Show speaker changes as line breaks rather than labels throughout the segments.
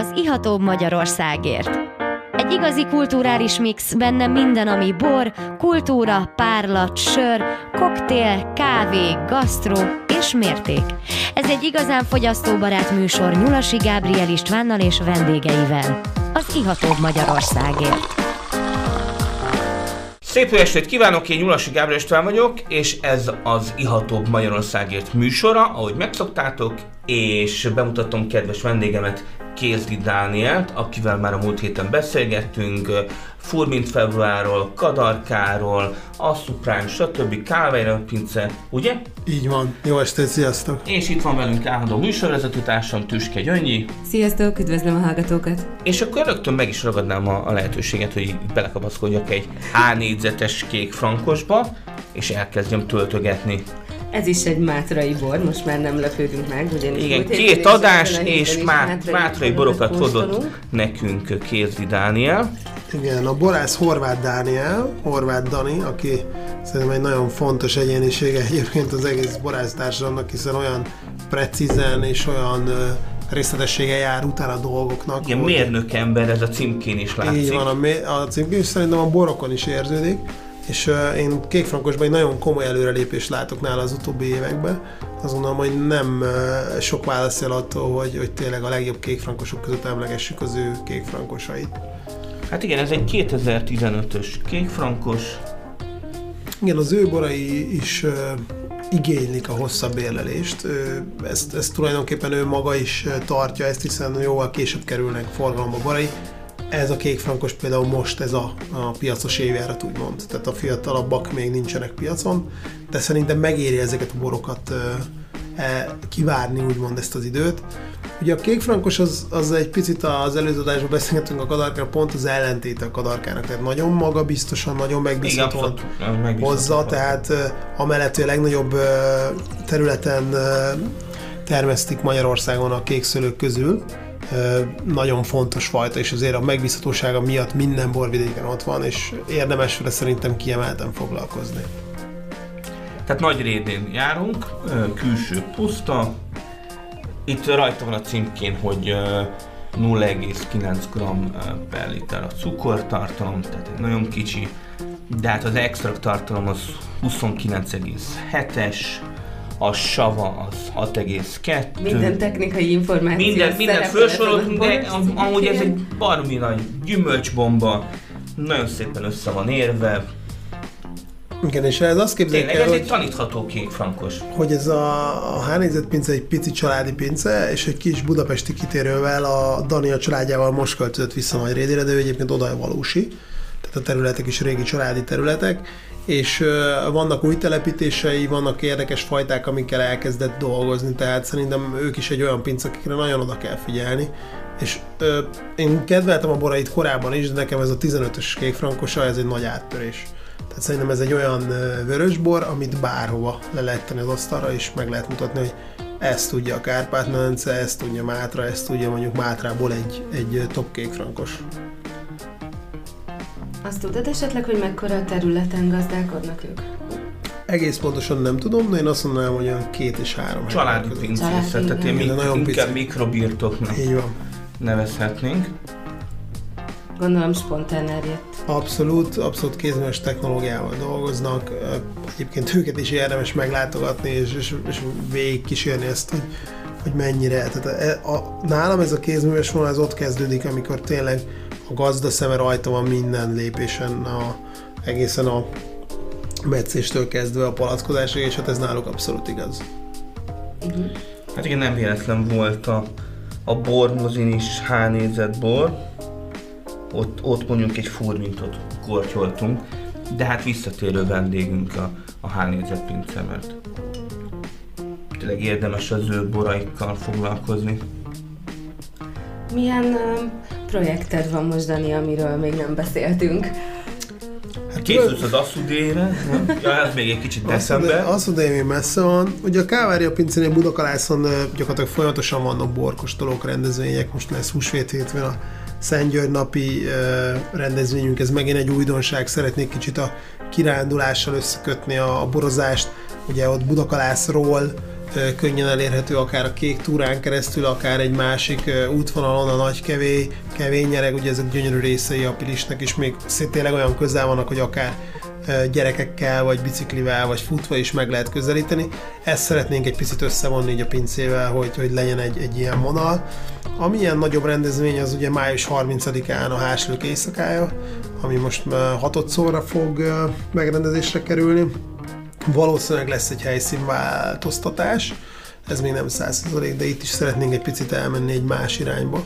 az ihatóbb Magyarországért. Egy igazi kulturális mix, benne minden, ami bor, kultúra, párlat, sör, koktél, kávé, gasztró és mérték. Ez egy igazán fogyasztóbarát műsor Nyulasi Gábriel Istvánnal és vendégeivel. Az ihatóbb Magyarországért.
Szép jó estét kívánok, én Nyulasi Gábor István vagyok, és ez az Ihatóbb Magyarországért műsora, ahogy megszoktátok, és bemutatom kedves vendégemet, Kézdi Dánielt, akivel már a múlt héten beszélgettünk, Furmint februárról, Kadarkáról, Asszuprán, stb. Kávéra, pince, ugye?
Így van. Jó estét, sziasztok!
És itt van velünk állandó műsorvezetőtársam Tüske Gyöngyi.
Sziasztok, üdvözlöm a hallgatókat!
És akkor rögtön meg is ragadnám a, a lehetőséget, hogy belekapaszkodjak egy H négyzetes kék frankosba, és elkezdjem töltögetni.
Ez is egy mátrai bor, most már nem lepődünk meg, ugyanis
Igen, két adás, és mátrai, mátrai borokat hozott nekünk Kézdi Dániel.
Igen, a borász Horváth Dániel, Horváth Dani, aki szerintem egy nagyon fontos egyénisége egyébként az egész borász társadalomnak, hiszen olyan precízen és olyan részletessége jár utána a dolgoknak.
Igen, mérnök ember, ez a címkén is látszik.
Így van, a, a címkén szerintem a borokon is érződik és uh, én kékfrankosban egy nagyon komoly előrelépést látok nála az utóbbi években. Azt gondolom, hogy nem uh, sok válasz el attól, hogy, hogy tényleg a legjobb kékfrankosok között emlegessük az ő kékfrankosait.
Hát igen, ez egy 2015-ös kékfrankos.
Igen, az ő borai is uh, igénylik a hosszabb érlelést. Ezt, ezt tulajdonképpen ő maga is tartja ezt, hiszen jóval később kerülnek forgalomba borai ez a kékfrankos például most ez a, a piacos évjárat úgymond, tehát a fiatalabbak még nincsenek piacon, de szerintem megéri ezeket a borokat e, kivárni úgymond ezt az időt. Ugye a kékfrankos az, az egy picit az előző adásban beszélgetünk a kadarkára, pont az ellentéte a kadarkának, tehát nagyon magabiztosan, nagyon megbízhatóan hozza, tehát amellett, hogy a legnagyobb területen termesztik Magyarországon a kékszőlők közül, nagyon fontos fajta, és azért a megbízhatósága miatt minden borvidéken ott van, és érdemes vele szerintem kiemelten foglalkozni.
Tehát nagy rédén járunk, külső puszta, itt rajta van a címkén, hogy 0,9 g per liter a cukortartalom, tehát egy nagyon kicsi, de hát az extrakt tartalom az 29,7-es, a sava az 6,2.
Minden technikai információ
Minden, minden felsoroltunk, de amúgy ez egy baromi nagy gyümölcsbomba, nagyon szépen össze van érve,
igen, és ez azt képzeljük
el, ez hogy, egy tanítható kék frankos.
Hogy ez a, a Hánézet pince egy pici családi pince, és egy kis budapesti kitérővel a Dani a családjával most költözött vissza majd Rédére, de ő egyébként oda valósi. Tehát a területek is régi családi területek, és vannak új telepítései, vannak érdekes fajták, amikkel elkezdett dolgozni, tehát szerintem ők is egy olyan pinc, akikre nagyon oda kell figyelni. És ö, én kedveltem a borait korábban is, de nekem ez a 15-ös kékfrankosa, ez egy nagy áttörés. Tehát szerintem ez egy olyan vörösbor, amit bárhova le lehet tenni az asztalra, és meg lehet mutatni, hogy ezt tudja a Kárpát-medence, ezt tudja Mátra, ezt tudja mondjuk Mátrából egy, egy top kékfrankos.
Azt tudod esetleg, hogy mekkora területen gazdálkodnak ők?
Egész pontosan nem tudom, de én azt mondanám, hogy olyan két és három
Családi pincészet, tehát én mik, nagyon inkább mikrobirtoknak Így van. nevezhetnénk.
Gondolom spontán erjedt.
Abszolút, abszolút kézműves technológiával dolgoznak. Egyébként őket is érdemes meglátogatni, és, és, és végig ezt, hogy, hogy mennyire. Tehát a, a, nálam ez a kézműves vonal az ott kezdődik, amikor tényleg a gazda szeme rajta van minden lépésen, a, egészen a meccéstől kezdve a palackozásig, és hát ez náluk abszolút igaz.
Hát igen, nem véletlen volt a, a bormozin is hánézett bor, ott, ott mondjuk egy furmintot kortyoltunk, de hát visszatérő vendégünk a, a hánézett pince, mert tényleg érdemes az ő boraikkal foglalkozni.
Milyen projekted van most, Dani, amiről még nem beszéltünk?
Hát készülsz az Asszudére, ja, ez még egy kicsit eszembe.
Asszudé még messze van. Ugye a Kávária pincénél Budakalászon gyakorlatilag folyamatosan vannak borkostolók, rendezvények, most lesz húsvét hétfőn a Szent György napi rendezvényünk, ez megint egy újdonság, szeretnék kicsit a kirándulással összekötni a, a borozást, ugye ott Budakalászról könnyen elérhető, akár a kék túrán keresztül, akár egy másik útvonalon, a nagy kevé, kevényereg, ugye ezek gyönyörű részei a Pilisnek, és még tényleg olyan közel vannak, hogy akár gyerekekkel, vagy biciklivel, vagy futva is meg lehet közelíteni. Ezt szeretnénk egy picit összevonni így a pincével, hogy, hogy legyen egy, egy ilyen vonal. Ami ilyen nagyobb rendezvény, az ugye május 30-án a Háslők éjszakája, ami most hatodszorra fog megrendezésre kerülni. Valószínűleg lesz egy helyszínváltoztatás, ez még nem százszerzalék, de itt is szeretnénk egy picit elmenni egy más irányba.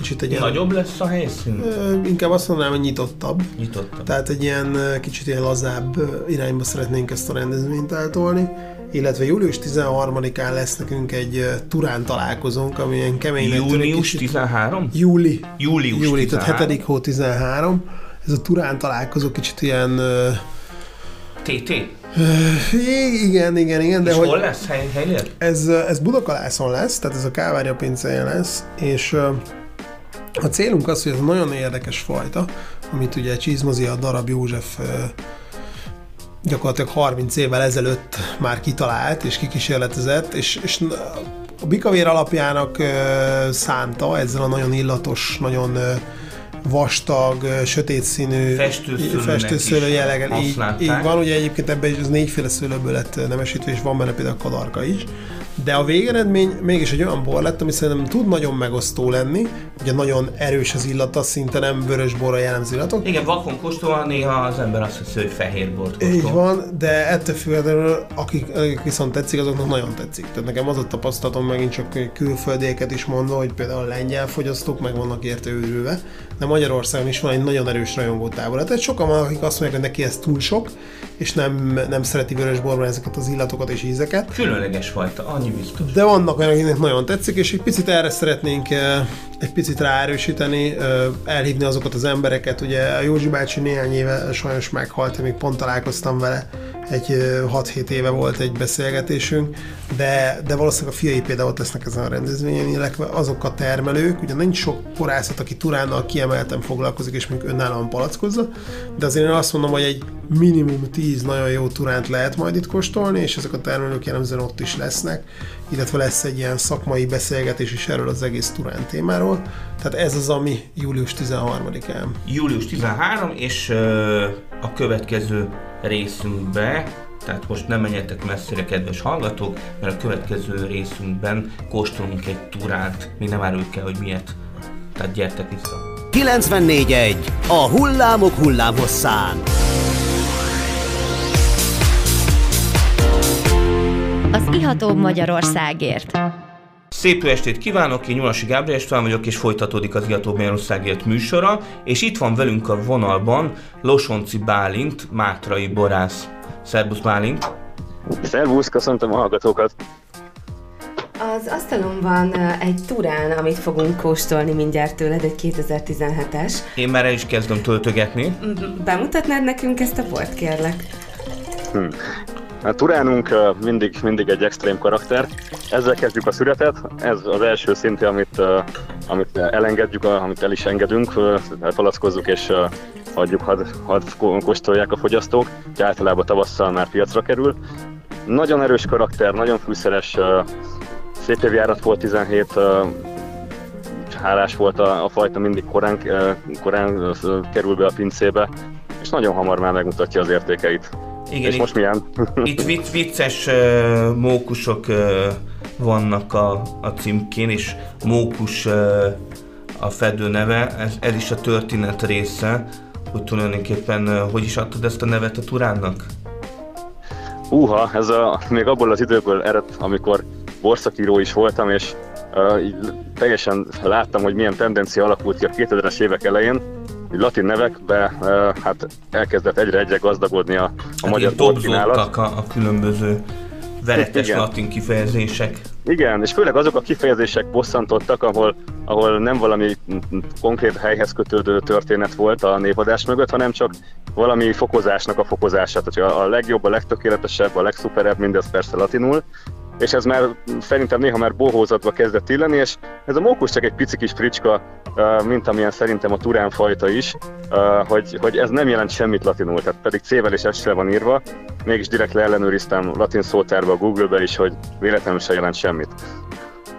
Kicsit egy Nagyobb ilyen, lesz a helyszín?
Inkább azt mondanám, hogy nyitottabb.
Nyitottabb.
Tehát egy ilyen kicsit ilyen lazább irányba szeretnénk ezt a rendezvényt eltolni illetve július 13-án lesz nekünk egy Turán találkozónk, ami ilyen kemény.
Június 13?
Júli.
Július
Júli, 13. tehát 7. hó 13. Ez a Turán találkozó kicsit ilyen...
TT?
igen, igen, igen.
De és hogy hol lesz hely, helynél?
Ez, ez Budakalászon lesz, tehát ez a Kávária pincéje lesz, és a célunk az, hogy ez nagyon érdekes fajta, amit ugye Csizmozi a darab József gyakorlatilag 30 évvel ezelőtt már kitalált és kikísérletezett, és, és a bikavér alapjának szánta ezzel a nagyon illatos, nagyon vastag, sötét színű festőszőlő jelleggel. Így, így van, ugye egyébként ebben is az négyféle szőlőből lett nemesítve, és van benne például kadarka is de a végeredmény mégis egy olyan bor lett, ami szerintem tud nagyon megosztó lenni, ugye nagyon erős az illata, szinte nem vörös borra jellemző illatok.
Igen, vakon kóstolva néha az ember azt hiszi, hogy fehér bort
kóstol. Így van, de ettől függetlenül, akik, akik viszont tetszik, azoknak nagyon tetszik. Tehát nekem az a tapasztalatom megint csak külföldieket is mondva, hogy például a lengyel fogyasztók meg vannak érte őrülve, de Magyarországon is van egy nagyon erős rajongó tábor. Tehát sokan van, akik azt mondják, hogy neki ez túl sok, és nem, nem szereti vörösborban ezeket az illatokat és ízeket.
Különleges fajta, annyi biztos.
De vannak olyanok, akiknek nagyon tetszik, és egy picit erre szeretnénk eh, egy picit ráerősíteni, eh, elhívni azokat az embereket. Ugye a Józsi bácsi néhány éve sajnos meghalt, még pont találkoztam vele, egy 6-7 éve volt egy beszélgetésünk, de, de valószínűleg a fiai például ott lesznek ezen a rendezvényen, illetve azok a termelők, ugye nincs sok korászat, aki Turánnal kiemelten foglalkozik, és még önállóan palackozza, de azért én azt mondom, hogy egy minimum 10 nagyon jó turánt lehet majd itt kóstolni, és ezek a termelők jellemzően ott is lesznek, illetve lesz egy ilyen szakmai beszélgetés is erről az egész turán témáról. Tehát ez az, ami július 13-án.
Július 13, és a következő részünkbe, tehát most nem menjetek messzire, kedves hallgatók, mert a következő részünkben kóstolunk egy turát, még nem áruljuk el, hogy miért. Tehát gyertek vissza.
94.1. A hullámok hullámhosszán.
Az Iható Magyarországért.
Szép estét kívánok, én Nyulasi Gábor István vagyok, és folytatódik az Iható Magyarországért műsora, és itt van velünk a vonalban Losonci Bálint, Mátrai Borász. Szerbusz Bálint!
Szervusz, köszöntöm a hallgatókat!
Az asztalon van egy turán, amit fogunk kóstolni mindjárt tőled, egy 2017-es.
Én már el is kezdem töltögetni.
Bemutatnád nekünk ezt a bort, kérlek?
Hm. A Turánunk mindig, mindig egy extrém karakter. Ezzel kezdjük a szüretet. Ez az első szintje, amit, amit elengedjük, amit el is engedünk, palackozzuk és hagyjuk, hadd had kóstolják a fogyasztók, hogy általában tavasszal már piacra kerül. Nagyon erős karakter, nagyon fűszeres, szép évjárat volt 17, hálás volt a, a fajta, mindig korán, korán kerül be a pincébe, és nagyon hamar már megmutatja az értékeit. Igen, és itt, most milyen?
itt vicc, vicces uh, mókusok uh, vannak a, a címkén, és mókus uh, a fedő neve, ez, ez is a történet része, hogy tulajdonképpen uh, hogy is adtad ezt a nevet a Turánnak?
Uha, ez a, még abból az időből ered, amikor borszakíró is voltam, és uh, így teljesen láttam, hogy milyen tendencia alakult ki a 2000-es évek elején, latin nevekbe hát elkezdett egyre-egyre gazdagodni a, a hát magyar
borkínálat. A, a különböző veretes Igen. latin kifejezések.
Igen, és főleg azok a kifejezések bosszantottak, ahol, ahol nem valami konkrét helyhez kötődő történet volt a névadás mögött, hanem csak valami fokozásnak a fokozását. Tehát a legjobb, a legtökéletesebb, a legszuperebb, mindez persze latinul, és ez már szerintem néha már bohózatba kezdett illeni, és ez a mókus csak egy pici kis fricska, mint amilyen szerintem a turán fajta is, hogy, hogy ez nem jelent semmit latinul, tehát pedig C-vel és s van írva, mégis direkt leellenőriztem latin szótárba a Google-be is, hogy véletlenül se jelent semmit.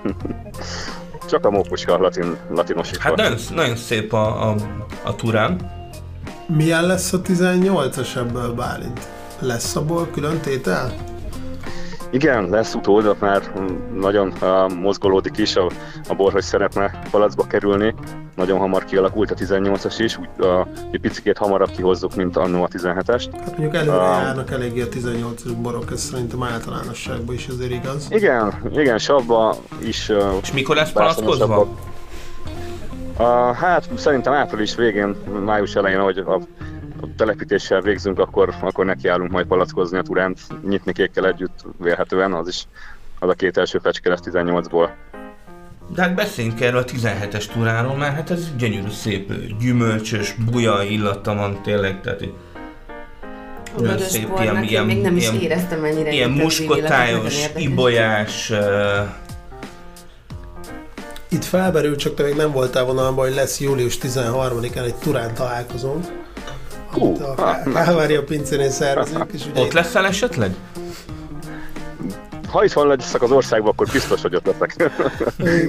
Csak a mókuska latin, latinosítva.
Hát nagyon, nagyon szép a, a, a turán.
Milyen lesz a 18-as ebből, Bálint? Lesz abból külön tétel?
Igen, lesz utód, már nagyon uh, mozgolódik is a, a bor, hogy szeretne palacba kerülni. Nagyon hamar kialakult a 18-as is, úgy uh, egy picit hamarabb kihozzuk, mint annó a 17-est.
Hát mondjuk előre uh, járnak eléggé a 18-as borok, ez szerintem általánosságban is azért igaz.
Igen, igen, savba is. Uh,
És mikor lesz palackozva?
Uh, hát szerintem április végén, május elején, ahogy a telepítéssel végzünk, akkor, akkor nekiállunk majd palackozni a Turánt, nyitni kékkel együtt vélhetően, az is az a két első fecske lesz 18-ból.
De hát beszéljünk erről a 17-es turáról, mert hát ez gyönyörű szép, gyümölcsös, buja illata van tényleg, tehát egy
nagyon szép, ilyen, ilyen, még nem is ilyen, éreztem mennyire
ilyen muskotályos, ibolyás, uh...
itt felberül, csak te még nem voltál vonalban, hogy lesz július 13-án egy Turán találkozónk amit a Kávária pincénél szervezünk. És
ugye ott leszel esetleg?
ha itt van leszek az országban, akkor biztos, hogy ott leszek.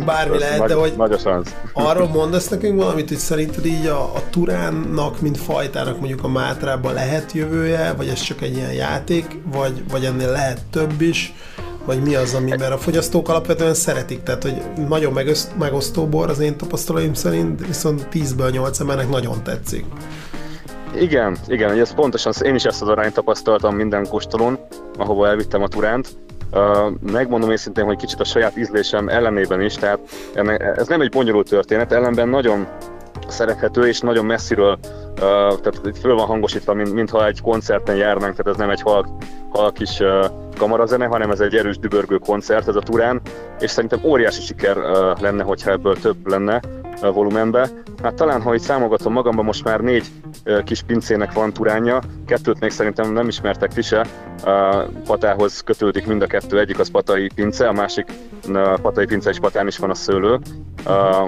Bármi lehet, nagy, de hogy
nagy a szansz.
arról mondasz nekünk valamit, hogy szerinted így a, a Turánnak, mint fajtának mondjuk a Mátrában lehet jövője, vagy ez csak egy ilyen játék, vagy, vagy ennél lehet több is, vagy mi az, ami, mert a fogyasztók alapvetően szeretik, tehát hogy nagyon megosztó bor az én tapasztalataim szerint, viszont 10-ből 8 embernek nagyon tetszik.
Igen, igen, ez pontosan, én is ezt az arányt tapasztaltam minden kóstolón, ahova elvittem a turánt. Uh, megmondom őszintén, hogy kicsit a saját ízlésem ellenében is, tehát ez nem egy bonyolult történet, ellenben nagyon szerethető és nagyon messziről, tehát föl van hangosítva, mint, mintha egy koncerten járnánk, tehát ez nem egy halk, halk kis uh, kamarazene, hanem ez egy erős dübörgő koncert ez a turán, és szerintem óriási siker lenne, hogyha ebből több lenne volumenbe. Hát talán, ha itt számogatom magamban, most már négy kis pincének van turánja, kettőt még szerintem nem ismertek ti se. Patához kötődik mind a kettő, egyik az Patai pince, a másik Patai pince és Patán is van a szőlő,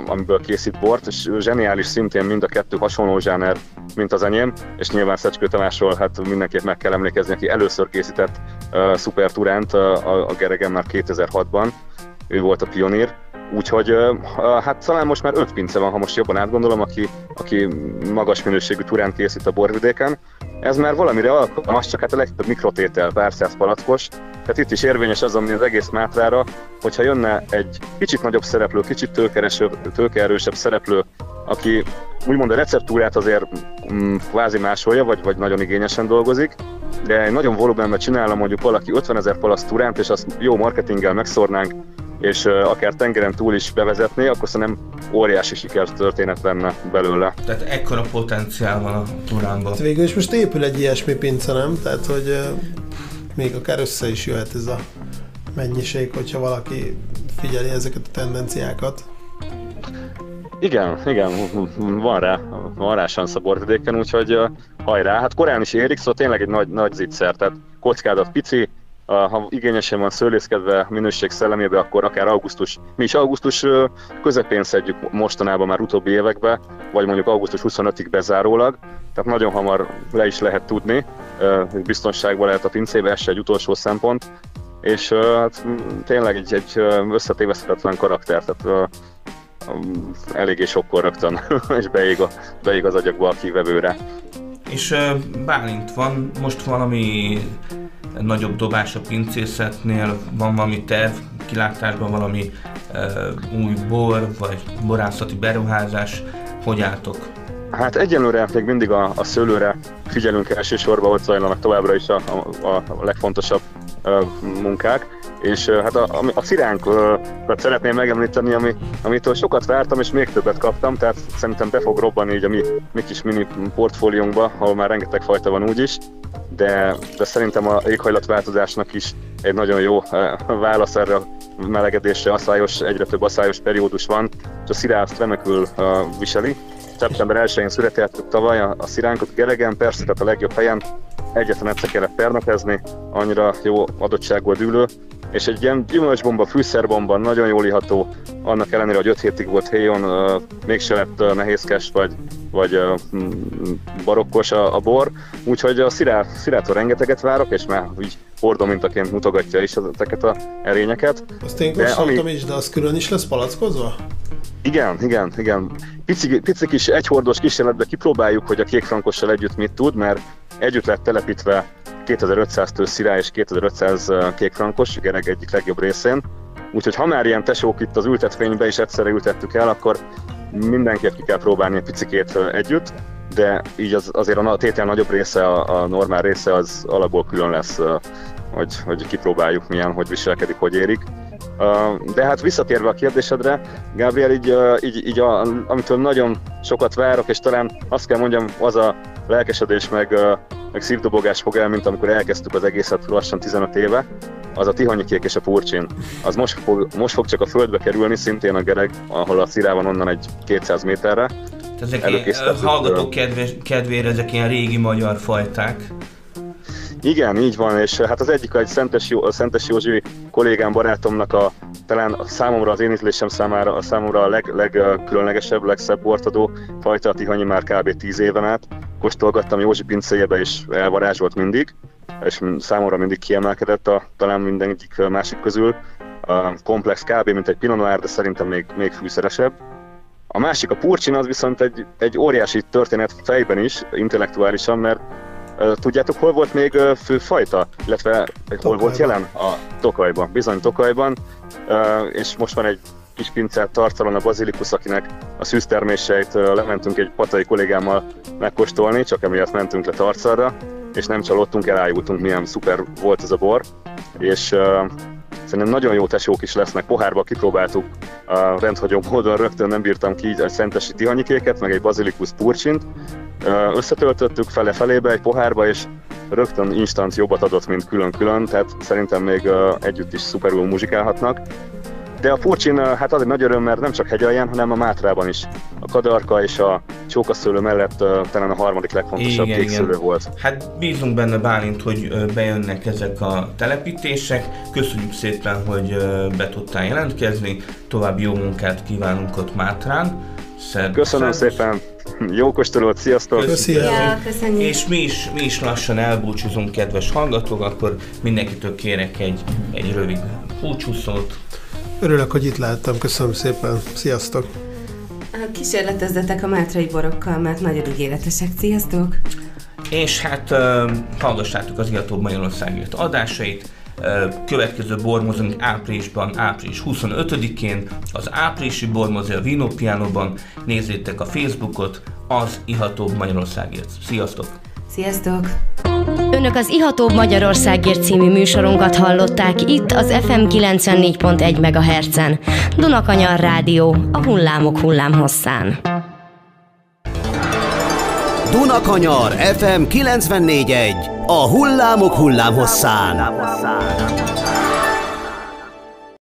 amiből készít bort, és zseniális szintén mind a kettő hasonló zsáner, mint az enyém, és nyilván Szecskő Tamásról hát mindenképp meg kell emlékezni, aki először készített Super Turánt a, a Geregen már 2006-ban, ő volt a pionír, Úgyhogy hát talán most már öt pince van, ha most jobban átgondolom, aki, aki magas minőségű turán készít a borvidéken. Ez már valamire alkalmas, csak hát a legtöbb mikrotétel, pár száz palackos. Tehát itt is érvényes az, ami az egész Mátrára, hogyha jönne egy kicsit nagyobb szereplő, kicsit tőkeerősebb szereplő, aki úgymond a receptúrát azért mm, kvázi másolja, vagy, vagy nagyon igényesen dolgozik, de nagyon volumenben csinálna mondjuk valaki 50 ezer palasz turánt, és azt jó marketinggel megszórnánk, és akár tengeren túl is bevezetné, akkor szerintem óriási sikertörténet lenne belőle.
Tehát ekkora potenciál van a Turánban. Hát
végül is most épül egy ilyesmi pince, nem? Tehát, hogy még akár össze is jöhet ez a mennyiség, hogyha valaki figyeli ezeket a tendenciákat.
Igen, igen, van rá, van rá sansz a borvidéken, úgyhogy hajrá. Hát korán is érik, szóval tényleg egy nagy, nagy zicser, tehát kockádat pici, ha igényesen van szőlészkedve minőség szellemébe, akkor akár augusztus, mi is augusztus közepén szedjük mostanában már utóbbi évekbe, vagy mondjuk augusztus 25-ig bezárólag, tehát nagyon hamar le is lehet tudni, biztonságban lehet a pincébe, ez egy utolsó szempont, és hát tényleg egy, egy összetéveszthetetlen karakter, tehát eléggé sokkor rögtön, és beég, a, beég az agyakba a kivevőre.
És Bálint, van most valami nagyobb dobás a pincészetnél, van valami terv, kilátásban valami uh, új bor, vagy borászati beruházás, hogy álltok?
Hát egyenlőre még mindig a, a szőlőre figyelünk elsősorban, ott zajlanak továbbra is a, a, a legfontosabb uh, munkák, és hát a, a, a ciránkat szeretném megemlíteni, ami, amitől sokat vártam, és még többet kaptam, tehát szerintem be fog robbanni így a mi, mi kis mini portfóliónkba, ahol már rengeteg fajta van úgyis, de, de szerintem a éghajlatváltozásnak is egy nagyon jó válasz erre a melegedésre, asszályos, egyre több asszályos periódus van, és a szirá azt remekül uh, viseli. Szeptember 1-én született tavaly a, a sziránkot Geregen, persze, tehát a legjobb helyen, egyetlen egyszer kellett pernakezni, annyira jó adottságú a dűlő, és egy ilyen gyümölcsbomba, fűszerbomba, nagyon jól iható, annak ellenére, hogy 5 hétig volt héjon, uh, mégse lett uh, nehézkes vagy, vagy uh, barokkos a, a bor, úgyhogy a szirá, szirától rengeteget várok, és már így hordó mintaként mutogatja is ezeket a erényeket.
Azt én kóstoltam ami... is, de az külön is lesz palackozva?
Igen, igen, igen. Pici, pici kis egyhordos kísérletbe kipróbáljuk, hogy a kékfrankossal együtt mit tud, mert együtt lett telepítve 2500 től szirá és 2500 kékfrankos, Gereg egyik legjobb részén. Úgyhogy ha már ilyen tesók itt az ültetvénybe is egyszerre ültettük el, akkor mindenképp ki kell próbálni egy picikét együtt, de így az, azért a tétel nagyobb része, a, a normál része az alapból külön lesz, hogy, hogy kipróbáljuk milyen, hogy viselkedik, hogy érik. De hát visszatérve a kérdésedre, Gabriel, így, így, így a, amitől nagyon sokat várok, és talán azt kell mondjam, az a lelkesedés meg, meg szívdobogás fog el, mint amikor elkezdtük az egészet lassan 15 éve, az a tihanyi kék és a purcsin. Az most fog, most fog csak a földbe kerülni, szintén a gereg, ahol a szirá van onnan egy 200 méterre.
Ezek ilyen, hallgatók kedvére ezek ilyen régi magyar fajták.
Igen, így van, és hát az egyik egy Szentes, Jó, Szentes Józsi kollégám, barátomnak a talán a számomra, az én ízlésem számára a számomra a leg, legkülönlegesebb, legszebb bortadó fajta, a Tihanyi már kb. 10 éven át. Kóstolgattam Józsi pincéjébe, és elvarázsolt mindig, és számomra mindig kiemelkedett a, talán mindenik másik közül. A komplex kb. mint egy Pinot Noir, de szerintem még, még fűszeresebb. A másik, a Purcsin, az viszont egy, egy óriási történet fejben is, intellektuálisan, mert Tudjátok, hol volt még főfajta, illetve Tokajban. hol volt jelen? A Tokajban, bizony Tokajban, és most van egy kis pincert tartalon a bazilikus, akinek a szűzterméseit lementünk egy patai kollégámmal megkóstolni, csak emiatt mentünk le Tarcalra, és nem csalódtunk, elájultunk, milyen szuper volt ez a bor, és uh, szerintem nagyon jó tesók is lesznek, pohárba kipróbáltuk a rendhagyó módon, rögtön nem bírtam ki egy szentesi tihanyikéket, meg egy bazilikus purcsint, Összetöltöttük fele-felébe egy pohárba, és rögtön instant jobbat adott, mint külön-külön, tehát szerintem még együtt is szuperül muzsikálhatnak. De a Furcsin hát az egy nagy öröm, mert nem csak hegyalján, hanem a Mátrában is. A kadarka és a csókaszőlő mellett uh, talán a harmadik legfontosabb igen, kékszőlő igen. volt.
Hát bízunk benne Bálint, hogy bejönnek ezek a telepítések. Köszönjük szépen, hogy be tudtál jelentkezni. További jó munkát kívánunk ott Mátrán.
Szed, Köszönöm szed. szépen! Jó kóstolót, sziasztok!
Köszönjük! Ja, köszönjük.
És mi is, mi is lassan elbúcsúzunk, kedves hallgatók, akkor mindenkitől kérek egy, egy rövid búcsúszót.
Örülök, hogy itt láttam, köszönöm szépen, sziasztok!
Kísérletezzetek a mátrai borokkal, mert nagyon ígéretesek, sziasztok!
És hát uh, hallgassátok az Iatóbb Magyarországért adásait, következő bormozunk áprilisban, április 25-én, az áprilisi bormozi a Vino Pianoban. Nézzétek a Facebookot, az Ihatóbb Magyarországért. Sziasztok!
Sziasztok!
Önök az Ihatóbb Magyarországért című műsorunkat hallották itt az FM 94.1 MHz-en. Dunakanyar Rádió, a hullámok hullámhosszán.
Dunakanyar FM 94.1 a hullámok hullámhosszán.